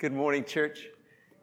Good morning, church.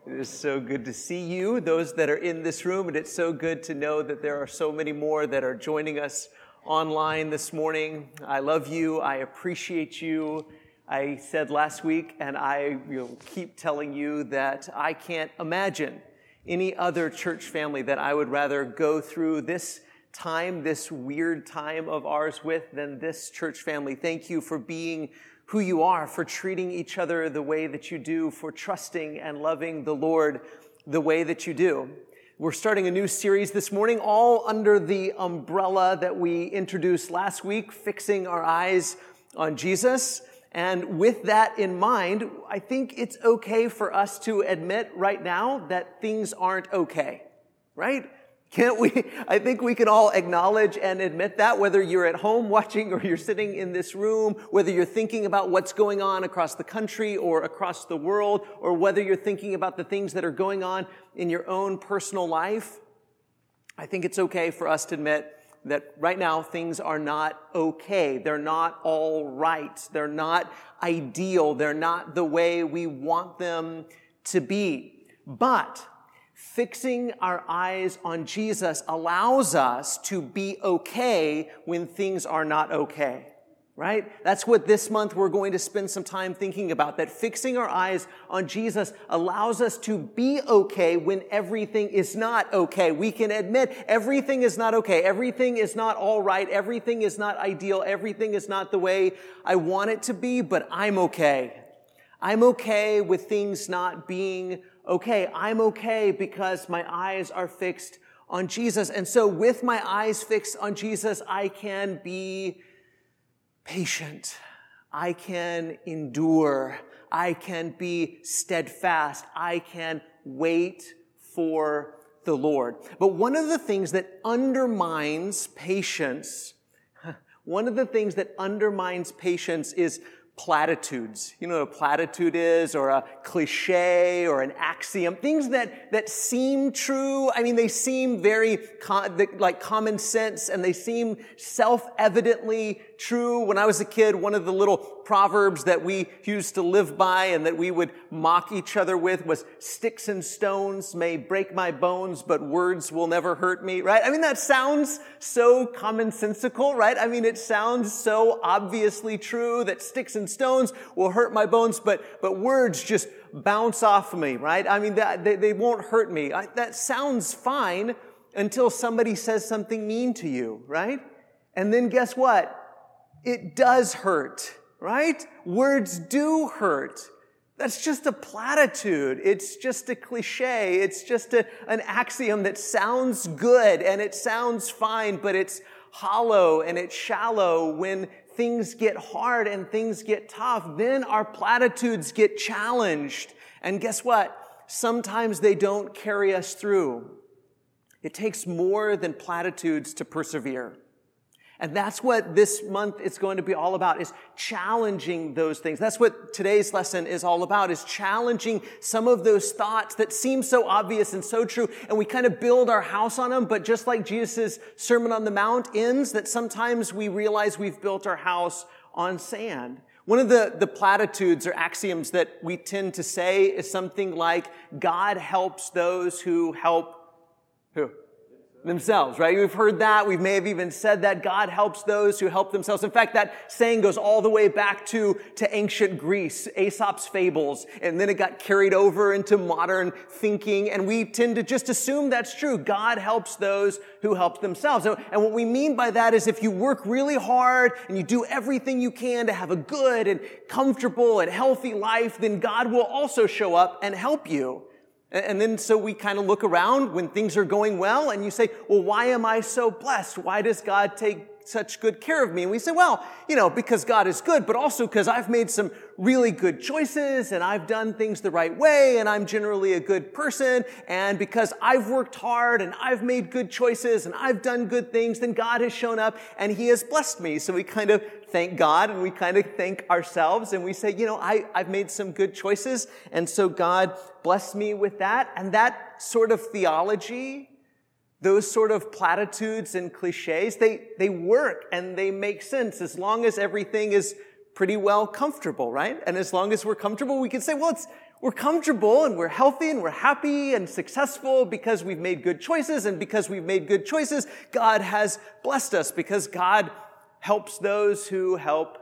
It is so good to see you, those that are in this room, and it's so good to know that there are so many more that are joining us online this morning. I love you. I appreciate you. I said last week, and I will keep telling you that I can't imagine any other church family that I would rather go through this time, this weird time of ours with, than this church family. Thank you for being who you are, for treating each other the way that you do, for trusting and loving the Lord the way that you do. We're starting a new series this morning, all under the umbrella that we introduced last week, fixing our eyes on Jesus. And with that in mind, I think it's okay for us to admit right now that things aren't okay, right? Can't we? I think we can all acknowledge and admit that, whether you're at home watching or you're sitting in this room, whether you're thinking about what's going on across the country or across the world, or whether you're thinking about the things that are going on in your own personal life. I think it's okay for us to admit that right now things are not okay. They're not all right. They're not ideal. They're not the way we want them to be. But fixing our eyes on Jesus allows us to be okay when things are not okay. Right? That's what this month we're going to spend some time thinking about. That fixing our eyes on Jesus allows us to be okay when everything is not okay. We can admit everything is not okay. Everything is not all right. Everything is not ideal. Everything is not the way I want it to be, but I'm okay. I'm okay with things not being okay. I'm okay because my eyes are fixed on Jesus. And so with my eyes fixed on Jesus, I can be patient. I can endure. I can be steadfast. I can wait for the Lord. But one of the things that undermines patience, one of the things that undermines patience is platitudes. You know what a platitude is, or a cliche, or an axiom. Things that, that seem true. I mean, they seem very like common sense and they seem self-evidently true. When I was a kid, one of the little proverbs that we used to live by and that we would mock each other with was sticks and stones may break my bones, but words will never hurt me, right? I mean, that sounds so commonsensical, right? I mean, it sounds so obviously true that sticks and stones will hurt my bones, but, but words just bounce off me, right? I mean, that, they, they won't hurt me. I, that sounds fine until somebody says something mean to you, right? And then guess what? It does hurt, right? Words do hurt. That's just a platitude. It's just a cliche. It's just a, an axiom that sounds good and it sounds fine, but it's hollow and it's shallow when things get hard and things get tough. Then our platitudes get challenged. And guess what? Sometimes they don't carry us through. It takes more than platitudes to persevere. And that's what this month is going to be all about, is challenging those things. That's what today's lesson is all about, is challenging some of those thoughts that seem so obvious and so true. And we kind of build our house on them. But just like Jesus' Sermon on the Mount ends, that sometimes we realize we've built our house on sand. One of the, the platitudes or axioms that we tend to say is something like, God helps those who help who? Themselves, right? We've heard that. We may have even said that God helps those who help themselves. In fact, that saying goes all the way back to, to ancient Greece, Aesop's fables, and then it got carried over into modern thinking, and we tend to just assume that's true. God helps those who help themselves. And what we mean by that is if you work really hard and you do everything you can to have a good and comfortable and healthy life, then God will also show up and help you. And then so we kind of look around when things are going well and you say, well, why am I so blessed? Why does God take such good care of me? And we say, well, you know, because God is good, but also because I've made some really good choices and I've done things the right way and I'm generally a good person. And because I've worked hard and I've made good choices and I've done good things, then God has shown up and he has blessed me. So we kind of thank God and we kind of thank ourselves and we say, you know, I, I've made some good choices. And so God blessed me with that. And that sort of theology, those sort of platitudes and cliches, they, they work and they make sense as long as everything is pretty well comfortable, right? And as long as we're comfortable, we can say, well, it's, We're comfortable and we're healthy and we're happy and successful because we've made good choices. And because we've made good choices, God has blessed us because God helps those who help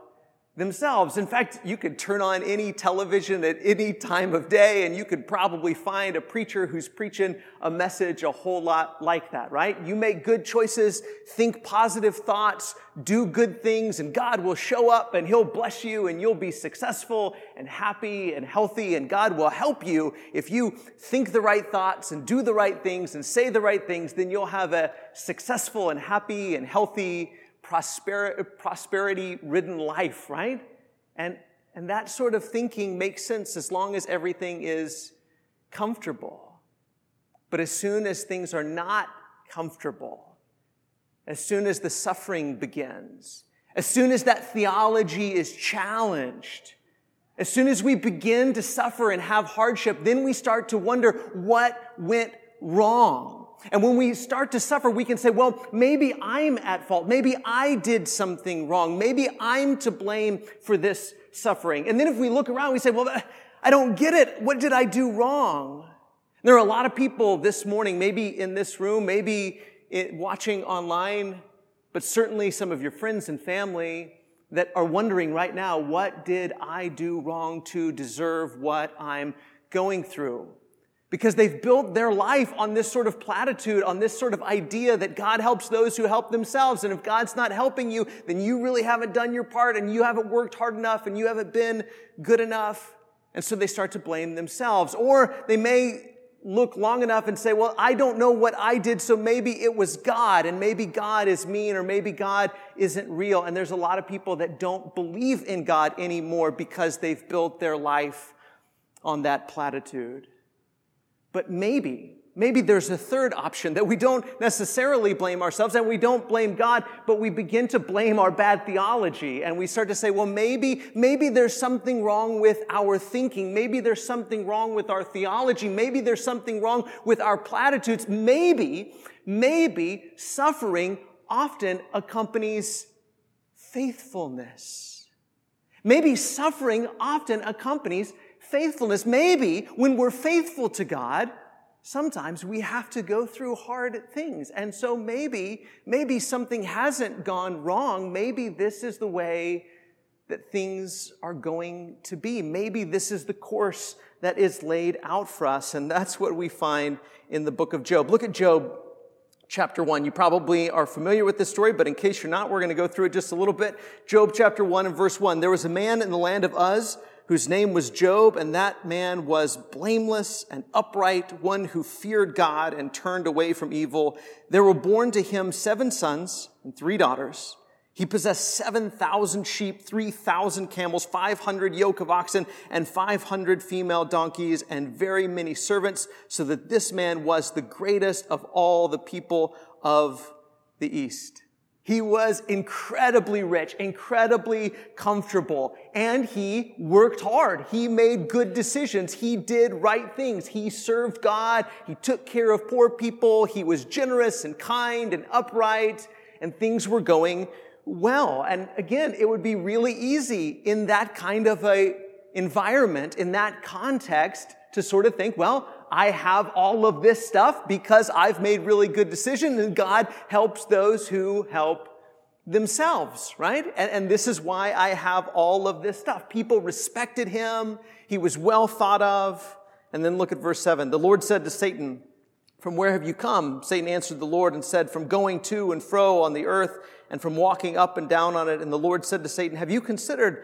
themselves. In fact, you could turn on any television at any time of day and you could probably find a preacher who's preaching a message a whole lot like that, right? You make good choices, think positive thoughts, do good things, and God will show up and He'll bless you and you'll be successful and happy and healthy and God will help you. If you think the right thoughts and do the right things and say the right things, then you'll have a successful and happy and healthy prosperity ridden life, right? And, and that sort of thinking makes sense as long as everything is comfortable. But as soon as things are not comfortable, as soon as the suffering begins, as soon as that theology is challenged, as soon as we begin to suffer and have hardship, then we start to wonder what went wrong. And when we start to suffer, we can say, well, maybe I'm at fault. Maybe I did something wrong. Maybe I'm to blame for this suffering. And then if we look around, we say, well, I don't get it. What did I do wrong? There are a lot of people this morning, maybe in this room, maybe watching online, but certainly some of your friends and family that are wondering right now, what did I do wrong to deserve what I'm going through? Because they've built their life on this sort of platitude, on this sort of idea that God helps those who help themselves. And if God's not helping you, then you really haven't done your part and you haven't worked hard enough and you haven't been good enough. And so they start to blame themselves. Or they may look long enough and say, well, I don't know what I did, so maybe it was God, and maybe God is mean, or maybe God isn't real. And there's a lot of people that don't believe in God anymore because they've built their life on that platitude. But maybe, maybe there's a third option that we don't necessarily blame ourselves and we don't blame God, but we begin to blame our bad theology and we start to say, well, maybe, maybe there's something wrong with our thinking. Maybe there's something wrong with our theology. Maybe there's something wrong with our platitudes. Maybe, maybe suffering often accompanies faithfulness. Maybe suffering often accompanies faithfulness. Maybe when we're faithful to God, sometimes we have to go through hard things. And so maybe, maybe something hasn't gone wrong. Maybe this is the way that things are going to be. Maybe this is the course that is laid out for us. And that's what we find in the book of Job. Look at Job chapter 1. You probably are familiar with this story, but in case you're not, we're going to go through it just a little bit. Job chapter 1 and verse 1. There was a man in the land of Uz whose name was Job, and that man was blameless and upright, one who feared God and turned away from evil. There were born to him seven sons and three daughters. He possessed 7,000 sheep, 3,000 camels, 500 yoke of oxen, and 500 female donkeys, and very many servants, so that this man was the greatest of all the people of the East. He was incredibly rich, incredibly comfortable, and he worked hard. He made good decisions. He did right things. He served God. He took care of poor people. He was generous and kind and upright, and things were going well. And again, it would be really easy in that kind of a environment, in that context, to sort of think, well, I have all of this stuff because I've made really good decisions and God helps those who help themselves, right? And, and, this is why I have all of this stuff. People respected him. He was well thought of. And then look at verse seven. The Lord said to Satan, from where have you come? Satan answered the Lord and said, from going to and fro on the earth and from walking up and down on it. And the Lord said to Satan, have you considered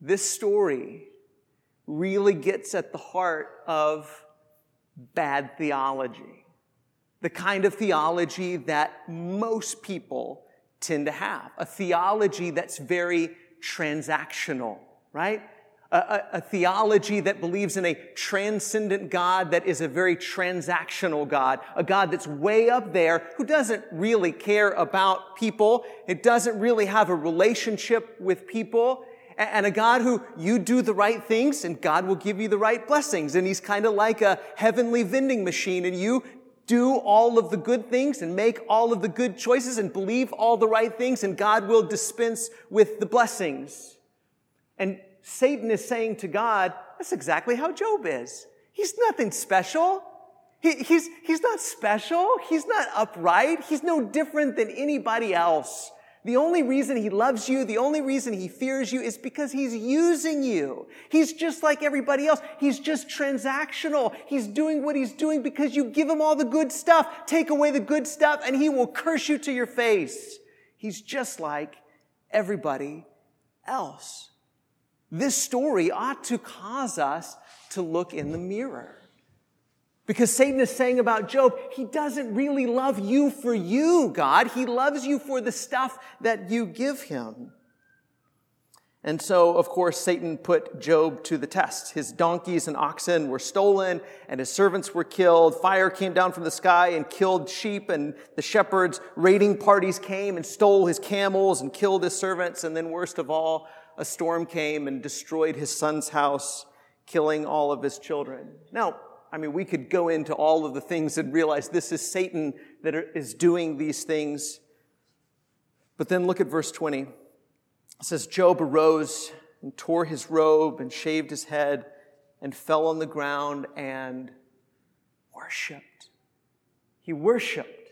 This story really gets at the heart of bad theology. The kind of theology that most people tend to have. A theology that's very transactional, right? a, a, a, theology that believes in a transcendent God that is a very transactional God, a God that's way up there who doesn't really care about people. It doesn't really have a relationship with people. And a God who you do the right things and God will give you the right blessings. And he's kind of like a heavenly vending machine and you do all of the good things and make all of the good choices and believe all the right things and God will dispense with the blessings. And Satan is saying to God, that's exactly how Job is. He's nothing special. He, he's, he's not special. He's not upright. He's no different than anybody else. The only reason he loves you, the only reason he fears you is because he's using you. He's just like everybody else. He's just transactional. He's doing what he's doing because you give him all the good stuff. Take away the good stuff and he will curse you to your face. He's just like everybody else. This story ought to cause us to look in the mirror. Because Satan is saying about Job, he doesn't really love you for you, God. He loves you for the stuff that you give him. And so, of course, Satan put Job to the test. His donkeys and oxen were stolen, and his servants were killed. Fire came down from the sky and killed sheep, and the shepherds' raiding parties came and stole his camels and killed his servants. And then, worst of all, a storm came and destroyed his son's house, killing all of his children. Now, I mean, we could go into all of the things and realize this is Satan that is doing these things. But then look at verse 20. It says, Job arose and tore his robe and shaved his head and fell on the ground and worshiped. He worshiped.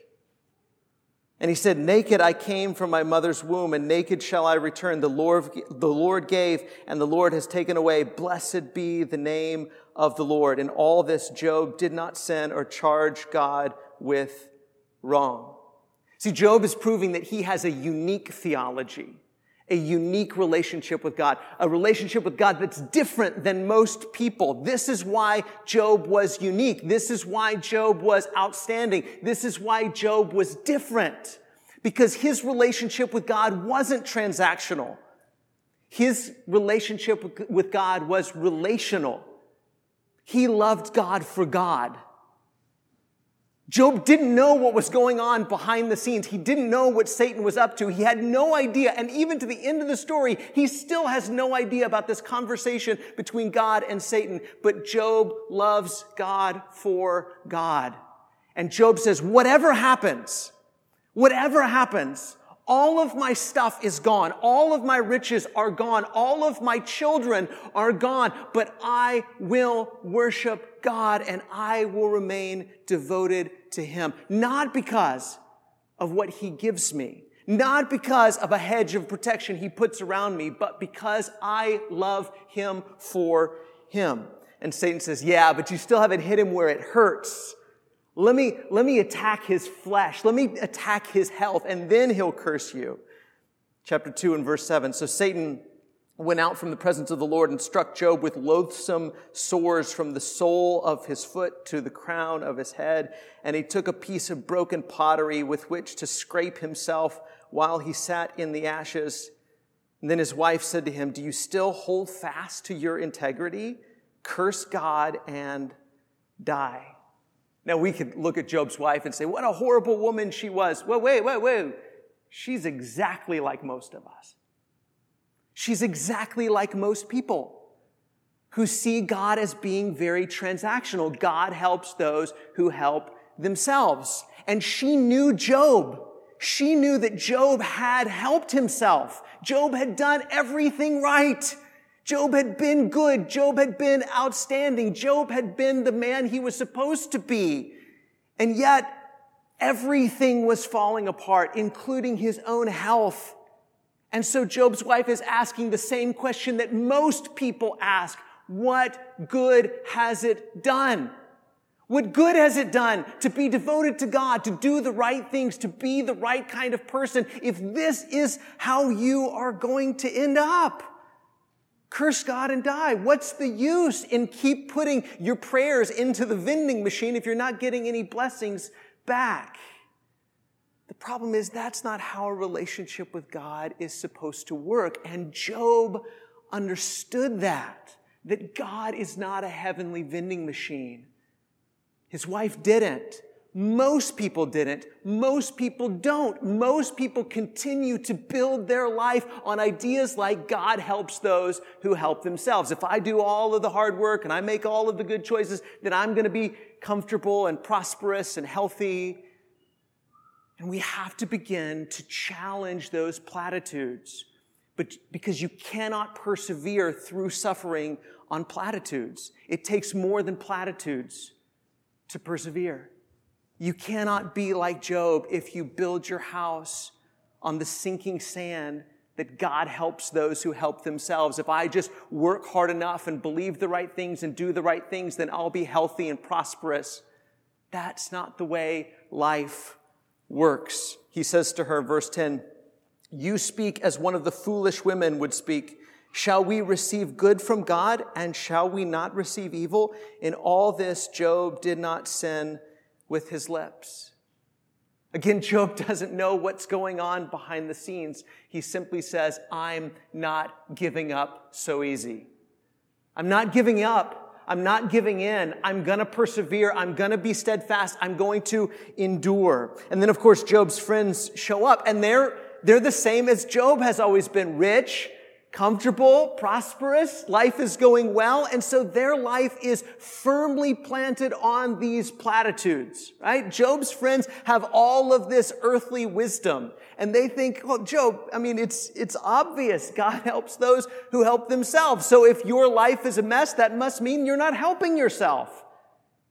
And he said, Naked I came from my mother's womb, and naked shall I return. The Lord, the Lord gave, and the Lord has taken away. Blessed be the name of the Lord. In all this, Job did not sin or charge God with wrong. See, Job is proving that he has a unique theology, a unique relationship with God, a relationship with God that's different than most people. This is why Job was unique. This is why Job was outstanding. This is why Job was different. Because his relationship with God wasn't transactional. His relationship with God was relational. He loved God for God. Job didn't know what was going on behind the scenes. He didn't know what Satan was up to. He had no idea. And even to the end of the story, he still has no idea about this conversation between God and Satan. But Job loves God for God. And Job says, whatever happens, whatever happens, all of my stuff is gone. All of my riches are gone. All of my children are gone. But I will worship God and I will remain devoted to Him. Not because of what He gives me. Not because of a hedge of protection He puts around me, but because I love Him for Him. And Satan says, yeah, but you still haven't hit Him where it hurts. Let me, let me attack his flesh. Let me attack his health, and then he'll curse you. Chapter 2 and verse 7. So Satan went out from the presence of the Lord and struck Job with loathsome sores from the sole of his foot to the crown of his head. And he took a piece of broken pottery with which to scrape himself while he sat in the ashes. And then his wife said to him, Do you still hold fast to your integrity? Curse God and die. Now, we could look at Job's wife and say, what a horrible woman she was. Well, wait, wait, wait. She's exactly like most of us. She's exactly like most people who see God as being very transactional. God helps those who help themselves. And she knew Job. She knew that Job had helped himself. Job had done everything right. Job had been good. Job had been outstanding. Job had been the man he was supposed to be. And yet, everything was falling apart, including his own health. And so Job's wife is asking the same question that most people ask. What good has it done? What good has it done to be devoted to God, to do the right things, to be the right kind of person if this is how you are going to end up? Curse God and die. What's the use in keep putting your prayers into the vending machine if you're not getting any blessings back? The problem is that's not how a relationship with God is supposed to work. And Job understood that, that God is not a heavenly vending machine. His wife didn't. Most people didn't. Most people don't. Most people continue to build their life on ideas like God helps those who help themselves. If I do all of the hard work and I make all of the good choices, then I'm going to be comfortable and prosperous and healthy. And we have to begin to challenge those platitudes. But because you cannot persevere through suffering on platitudes. It takes more than platitudes to persevere. You cannot be like Job if you build your house on the sinking sand that God helps those who help themselves. If I just work hard enough and believe the right things and do the right things, then I'll be healthy and prosperous. That's not the way life works. He says to her, verse 10, You speak as one of the foolish women would speak. Shall we receive good from God and shall we not receive evil? In all this, Job did not sin with his lips. Again, Job doesn't know what's going on behind the scenes. He simply says, I'm not giving up so easy. I'm not giving up. I'm not giving in. I'm going to persevere. I'm going to be steadfast. I'm going to endure. And then, of course, Job's friends show up and they're, they're the same as Job has always been rich, comfortable, prosperous, life is going well, and so their life is firmly planted on these platitudes, right? Job's friends have all of this earthly wisdom, and they think, well, Job, I mean, it's, it's obvious God helps those who help themselves. So if your life is a mess, that must mean you're not helping yourself.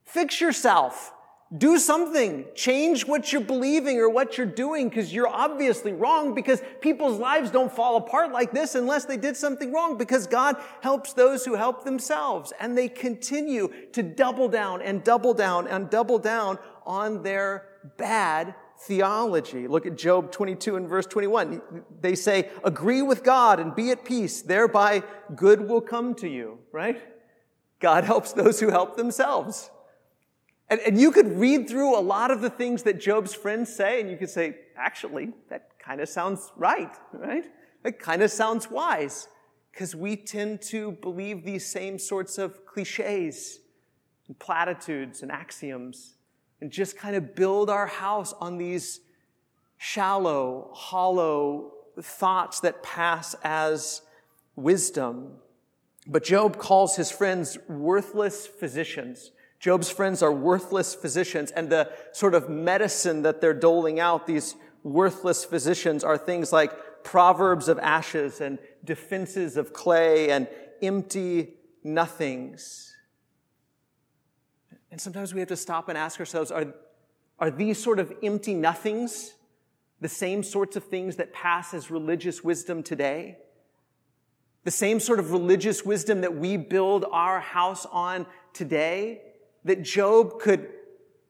Fix yourself. Do something. Change what you're believing or what you're doing because you're obviously wrong because people's lives don't fall apart like this unless they did something wrong because God helps those who help themselves. And they continue to double down and double down and double down on their bad theology. Look at Job 22 and verse 21. They say, agree with God and be at peace. Thereby good will come to you, right? God helps those who help themselves. And, and you could read through a lot of the things that Job's friends say, and you could say, actually, that kind of sounds right, right? That kind of sounds wise, because we tend to believe these same sorts of cliches and platitudes and axioms, and just kind of build our house on these shallow, hollow thoughts that pass as wisdom. But Job calls his friends worthless physicians. Job's friends are worthless physicians, and the sort of medicine that they're doling out, these worthless physicians, are things like proverbs of ashes and defenses of clay and empty nothings. And sometimes we have to stop and ask ourselves are, are these sort of empty nothings the same sorts of things that pass as religious wisdom today? The same sort of religious wisdom that we build our house on today? That Job could,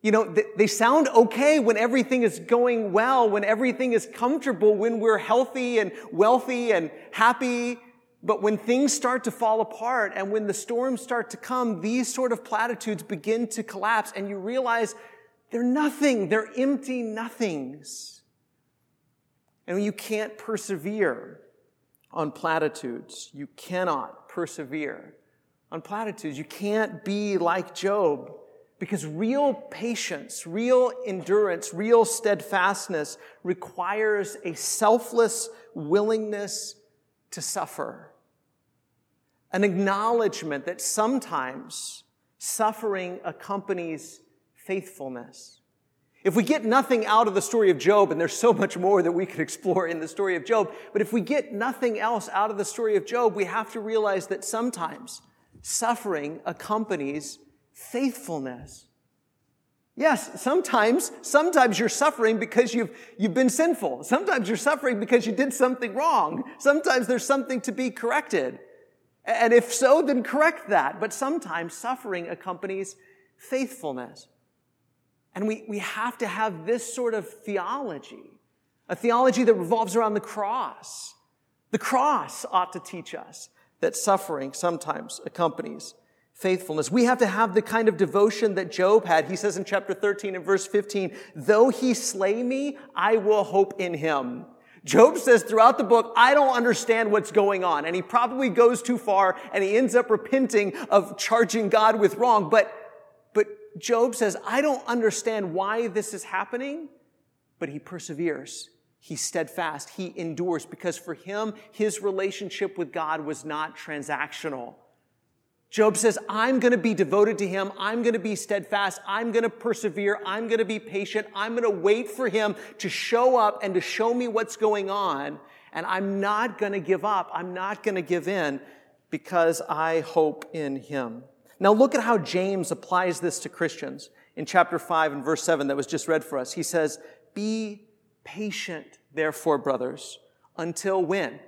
you know, they sound okay when everything is going well, when everything is comfortable, when we're healthy and wealthy and happy. But when things start to fall apart and when the storms start to come, these sort of platitudes begin to collapse and you realize they're nothing. They're empty nothings. And you can't persevere on platitudes. You cannot persevere on platitudes. You can't be like Job because real patience, real endurance, real steadfastness requires a selfless willingness to suffer. An acknowledgement that sometimes suffering accompanies faithfulness. If we get nothing out of the story of Job, and there's so much more that we could explore in the story of Job, but if we get nothing else out of the story of Job, we have to realize that sometimes suffering accompanies faithfulness. Yes, sometimes, sometimes you're suffering because you've, you've been sinful. Sometimes you're suffering because you did something wrong. Sometimes there's something to be corrected. And if so, then correct that. But sometimes suffering accompanies faithfulness. And we, we have to have this sort of theology, a theology that revolves around the cross. The cross ought to teach us that suffering sometimes accompanies faithfulness. We have to have the kind of devotion that Job had. He says in chapter 13 and verse 15, though he slay me, I will hope in him. Job says throughout the book, I don't understand what's going on. And he probably goes too far and he ends up repenting of charging God with wrong. But, but Job says, I don't understand why this is happening, but he perseveres. He's steadfast. He endures because for him, his relationship with God was not transactional. Job says, I'm going to be devoted to him. I'm going to be steadfast. I'm going to persevere. I'm going to be patient. I'm going to wait for him to show up and to show me what's going on. And I'm not going to give up. I'm not going to give in because I hope in him. Now look at how James applies this to Christians in chapter 5 and verse 7 that was just read for us. He says, Be patient, therefore, brothers, until when?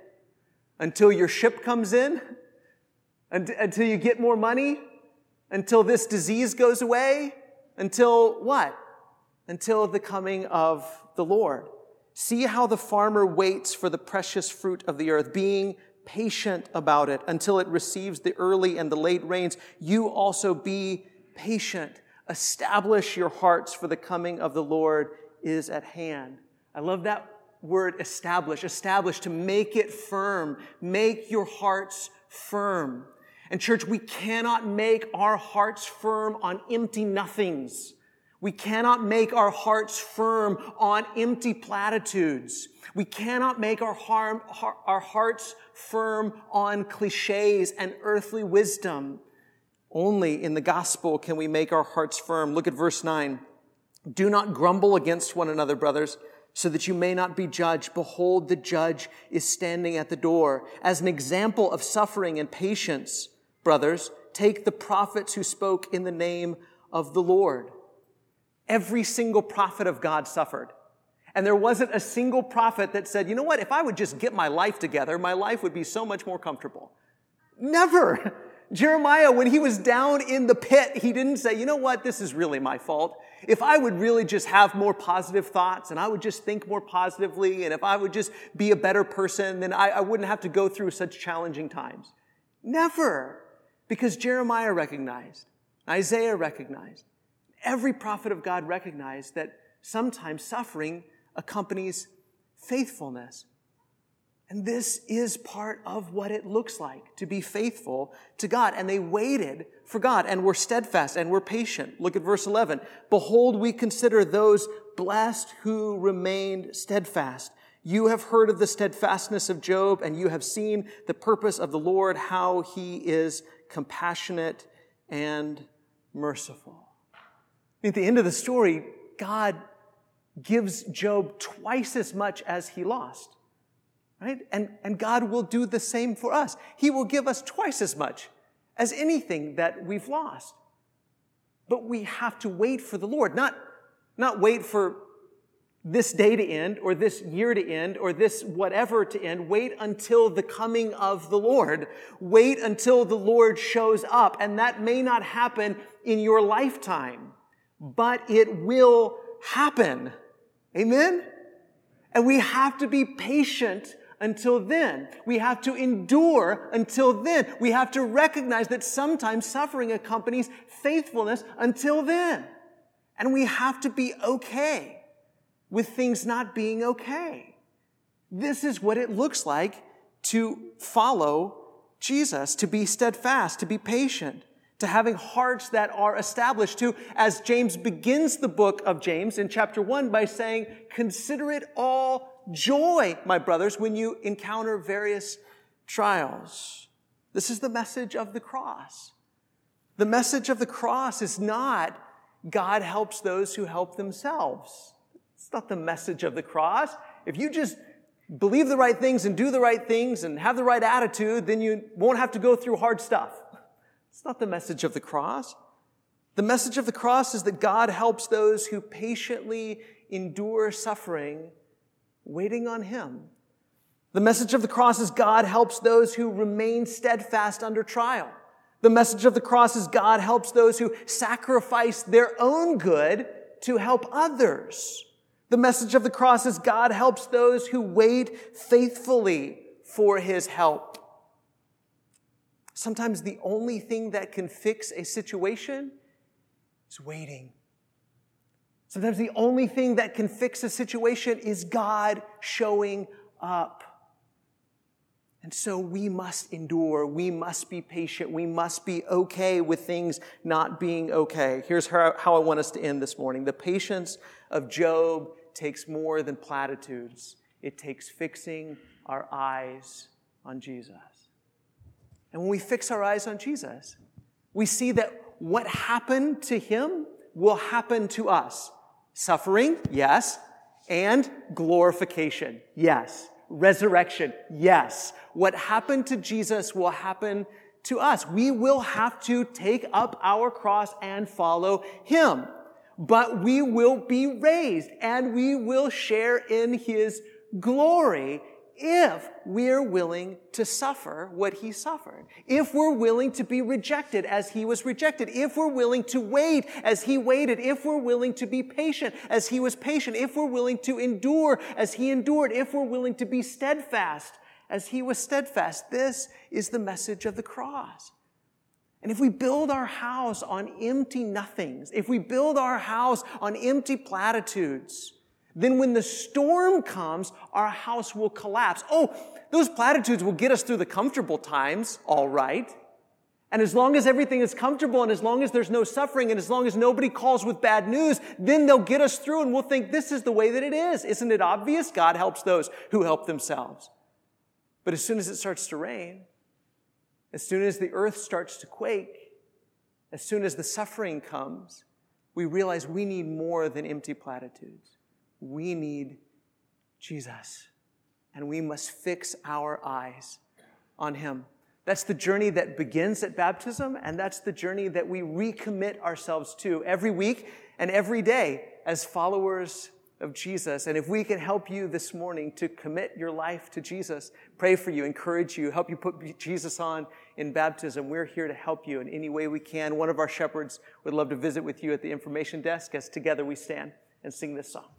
Until your ship comes in? until you get more money, until this disease goes away, until what? Until the coming of the Lord. See how the farmer waits for the precious fruit of the earth, being patient about it until it receives the early and the late rains. You also be patient. Establish your hearts for the coming of the Lord is at hand. I love that word establish. Establish to make it firm. Make your hearts firm. And church, we cannot make our hearts firm on empty nothings. We cannot make our hearts firm on empty platitudes. We cannot make our, harm, our hearts firm on cliches and earthly wisdom. Only in the gospel can we make our hearts firm. Look at verse 9. Do not grumble against one another, brothers, so that you may not be judged. Behold, the judge is standing at the door. As an example of suffering and patience, brothers, take the prophets who spoke in the name of the Lord. Every single prophet of God suffered. And there wasn't a single prophet that said, you know what, if I would just get my life together, my life would be so much more comfortable. Never. Jeremiah, when he was down in the pit, he didn't say, you know what, this is really my fault. If I would really just have more positive thoughts and I would just think more positively and if I would just be a better person, then I, I wouldn't have to go through such challenging times. Never. Because Jeremiah recognized, Isaiah recognized, every prophet of God recognized that sometimes suffering accompanies faithfulness. And this is part of what it looks like to be faithful to God. And they waited for God and were steadfast and were patient. Look at verse 11. Behold, we consider those blessed who remained steadfast. You have heard of the steadfastness of Job and you have seen the purpose of the Lord, how he is compassionate, and merciful. At the end of the story, God gives Job twice as much as he lost. Right? And, and God will do the same for us. He will give us twice as much as anything that we've lost. But we have to wait for the Lord, not, not wait for this day to end or this year to end or this whatever to end. Wait until the coming of the Lord. Wait until the Lord shows up. And that may not happen in your lifetime, but it will happen. Amen? And we have to be patient until then. We have to endure until then. We have to recognize that sometimes suffering accompanies faithfulness until then. And we have to be okay with things not being okay. This is what it looks like to follow Jesus, to be steadfast, to be patient, to having hearts that are established to, as James begins the book of James in chapter one by saying, consider it all joy, my brothers, when you encounter various trials. This is the message of the cross. The message of the cross is not God helps those who help themselves. It's not the message of the cross. If you just believe the right things and do the right things and have the right attitude, then you won't have to go through hard stuff. It's not the message of the cross. The message of the cross is that God helps those who patiently endure suffering, waiting on Him. The message of the cross is God helps those who remain steadfast under trial. The message of the cross is God helps those who sacrifice their own good to help others. The message of the cross is God helps those who wait faithfully for his help. Sometimes the only thing that can fix a situation is waiting. Sometimes the only thing that can fix a situation is God showing up. And so we must endure. We must be patient. We must be okay with things not being okay. Here's how, I want us to end this morning. The patience of Job takes more than platitudes. It takes fixing our eyes on Jesus. And when we fix our eyes on Jesus, we see that what happened to him will happen to us. Suffering, yes. And glorification, yes. Resurrection, yes. What happened to Jesus will happen to us. We will have to take up our cross and follow him. But we will be raised and we will share in his glory if we're willing to suffer what he suffered, if we're willing to be rejected as he was rejected, if we're willing to wait as he waited, if we're willing to be patient as he was patient, if we're willing to endure as he endured, if we're willing to be steadfast as he was steadfast. This is the message of the cross. And if we build our house on empty nothings, if we build our house on empty platitudes, then when the storm comes, our house will collapse. Oh, those platitudes will get us through the comfortable times, all right. And as long as everything is comfortable and as long as there's no suffering and as long as nobody calls with bad news, then they'll get us through and we'll think this is the way that it is. Isn't it obvious? God helps those who help themselves. But as soon as it starts to rain, as soon as the earth starts to quake, as soon as the suffering comes, we realize we need more than empty platitudes. We need Jesus. And we must fix our eyes on him. That's the journey that begins at baptism, and that's the journey that we recommit ourselves to every week and every day as followers of Jesus. And if we can help you this morning to commit your life to Jesus, pray for you, encourage you, help you put Jesus on in baptism, we're here to help you in any way we can. One of our shepherds would love to visit with you at the information desk as together we stand and sing this song.